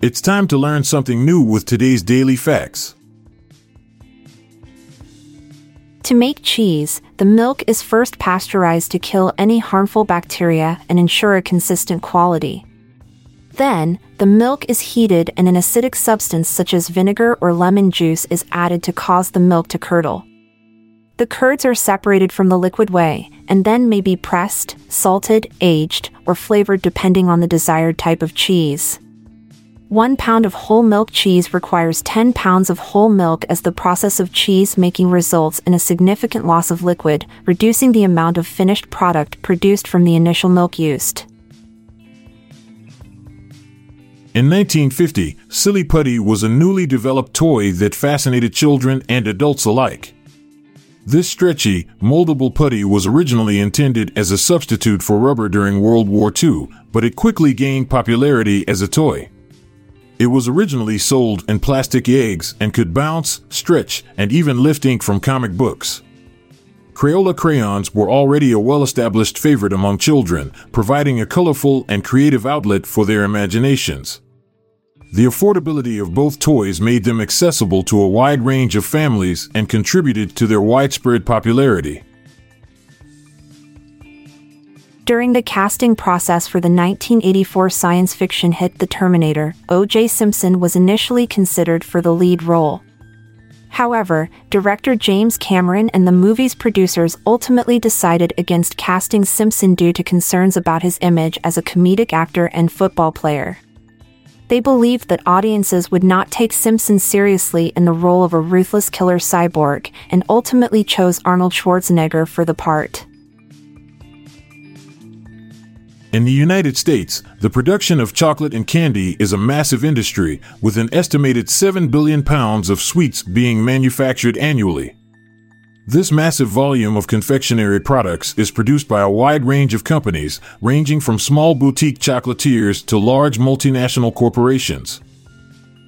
It's time to learn something new with today's daily facts. To make cheese, the milk is first pasteurized to kill any harmful bacteria and ensure a consistent quality. Then, the milk is heated and an acidic substance such as vinegar or lemon juice is added to cause the milk to curdle. The curds are separated from the liquid whey and then may be pressed, salted, aged, or flavored depending on the desired type of cheese. One pound of whole milk cheese requires 10 pounds of whole milk as the process of cheese making results in a significant loss of liquid, reducing the amount of finished product produced from the initial milk used. In 1950, Silly Putty was a newly developed toy that fascinated children and adults alike. This stretchy, moldable putty was originally intended as a substitute for rubber during World War II, but it quickly gained popularity as a toy. It was originally sold in plastic eggs and could bounce, stretch, and even lift ink from comic books. Crayola crayons were already a well established favorite among children, providing a colorful and creative outlet for their imaginations. The affordability of both toys made them accessible to a wide range of families and contributed to their widespread popularity. During the casting process for the 1984 science fiction hit The Terminator, O.J. Simpson was initially considered for the lead role. However, director James Cameron and the movie's producers ultimately decided against casting Simpson due to concerns about his image as a comedic actor and football player. They believed that audiences would not take Simpson seriously in the role of a ruthless killer cyborg and ultimately chose Arnold Schwarzenegger for the part. In the United States, the production of chocolate and candy is a massive industry, with an estimated 7 billion pounds of sweets being manufactured annually. This massive volume of confectionery products is produced by a wide range of companies, ranging from small boutique chocolatiers to large multinational corporations.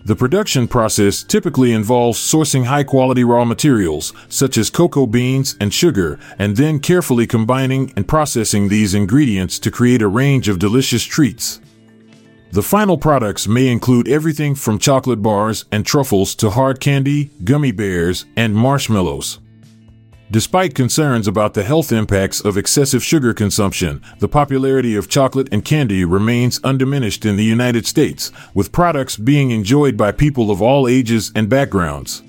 The production process typically involves sourcing high quality raw materials, such as cocoa beans and sugar, and then carefully combining and processing these ingredients to create a range of delicious treats. The final products may include everything from chocolate bars and truffles to hard candy, gummy bears, and marshmallows. Despite concerns about the health impacts of excessive sugar consumption, the popularity of chocolate and candy remains undiminished in the United States, with products being enjoyed by people of all ages and backgrounds.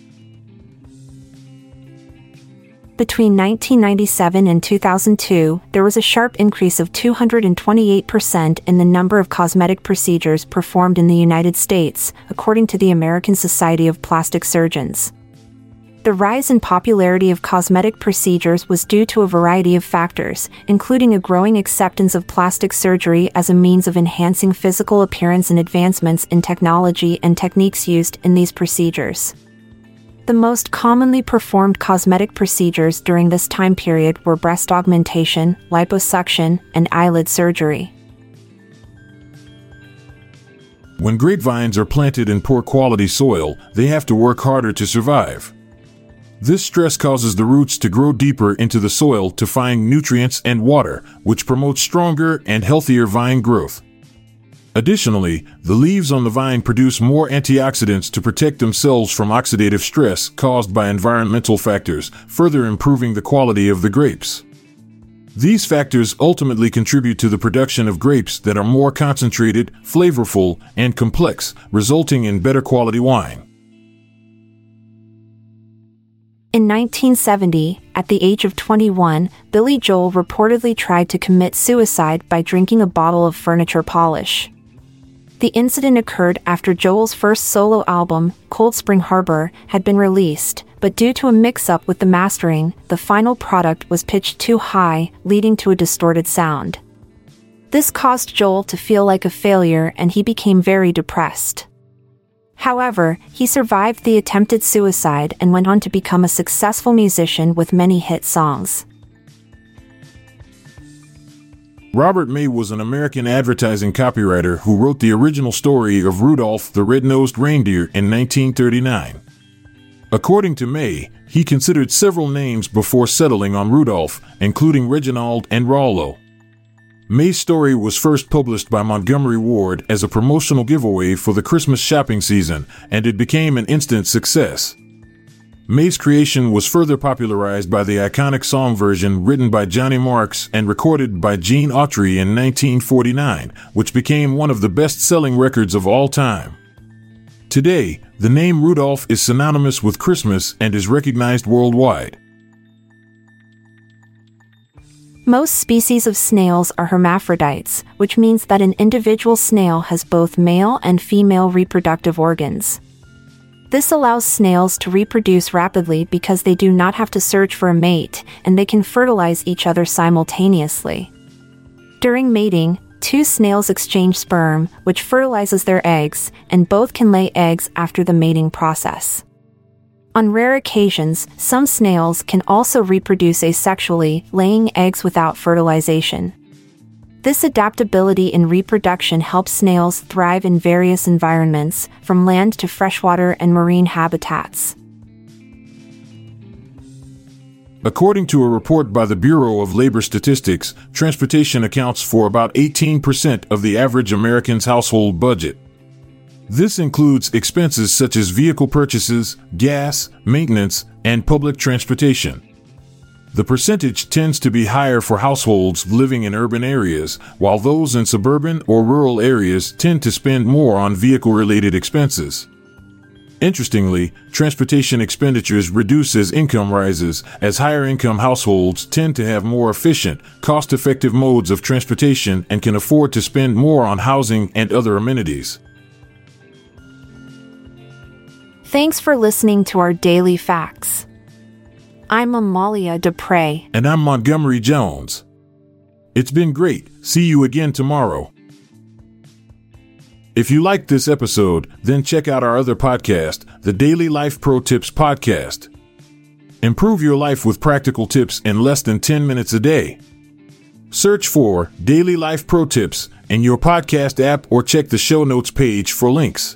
Between 1997 and 2002, there was a sharp increase of 228% in the number of cosmetic procedures performed in the United States, according to the American Society of Plastic Surgeons. The rise in popularity of cosmetic procedures was due to a variety of factors, including a growing acceptance of plastic surgery as a means of enhancing physical appearance and advancements in technology and techniques used in these procedures. The most commonly performed cosmetic procedures during this time period were breast augmentation, liposuction, and eyelid surgery. When grapevines are planted in poor quality soil, they have to work harder to survive. This stress causes the roots to grow deeper into the soil to find nutrients and water, which promotes stronger and healthier vine growth. Additionally, the leaves on the vine produce more antioxidants to protect themselves from oxidative stress caused by environmental factors, further improving the quality of the grapes. These factors ultimately contribute to the production of grapes that are more concentrated, flavorful, and complex, resulting in better quality wine. In 1970, at the age of 21, Billy Joel reportedly tried to commit suicide by drinking a bottle of furniture polish. The incident occurred after Joel's first solo album, Cold Spring Harbor, had been released, but due to a mix up with the mastering, the final product was pitched too high, leading to a distorted sound. This caused Joel to feel like a failure and he became very depressed. However, he survived the attempted suicide and went on to become a successful musician with many hit songs. Robert May was an American advertising copywriter who wrote the original story of Rudolph the Red-Nosed Reindeer in 1939. According to May, he considered several names before settling on Rudolph, including Reginald and Rollo. May's story was first published by Montgomery Ward as a promotional giveaway for the Christmas shopping season, and it became an instant success. May's creation was further popularized by the iconic song version written by Johnny Marks and recorded by Gene Autry in 1949, which became one of the best selling records of all time. Today, the name Rudolph is synonymous with Christmas and is recognized worldwide. Most species of snails are hermaphrodites, which means that an individual snail has both male and female reproductive organs. This allows snails to reproduce rapidly because they do not have to search for a mate and they can fertilize each other simultaneously. During mating, two snails exchange sperm, which fertilizes their eggs, and both can lay eggs after the mating process. On rare occasions, some snails can also reproduce asexually, laying eggs without fertilization. This adaptability in reproduction helps snails thrive in various environments, from land to freshwater and marine habitats. According to a report by the Bureau of Labor Statistics, transportation accounts for about 18% of the average American's household budget. This includes expenses such as vehicle purchases, gas, maintenance, and public transportation. The percentage tends to be higher for households living in urban areas, while those in suburban or rural areas tend to spend more on vehicle related expenses. Interestingly, transportation expenditures reduce as income rises, as higher income households tend to have more efficient, cost effective modes of transportation and can afford to spend more on housing and other amenities. Thanks for listening to our daily facts. I'm Amalia Dupre. And I'm Montgomery Jones. It's been great. See you again tomorrow. If you liked this episode, then check out our other podcast, the Daily Life Pro Tips Podcast. Improve your life with practical tips in less than 10 minutes a day. Search for Daily Life Pro Tips in your podcast app or check the show notes page for links.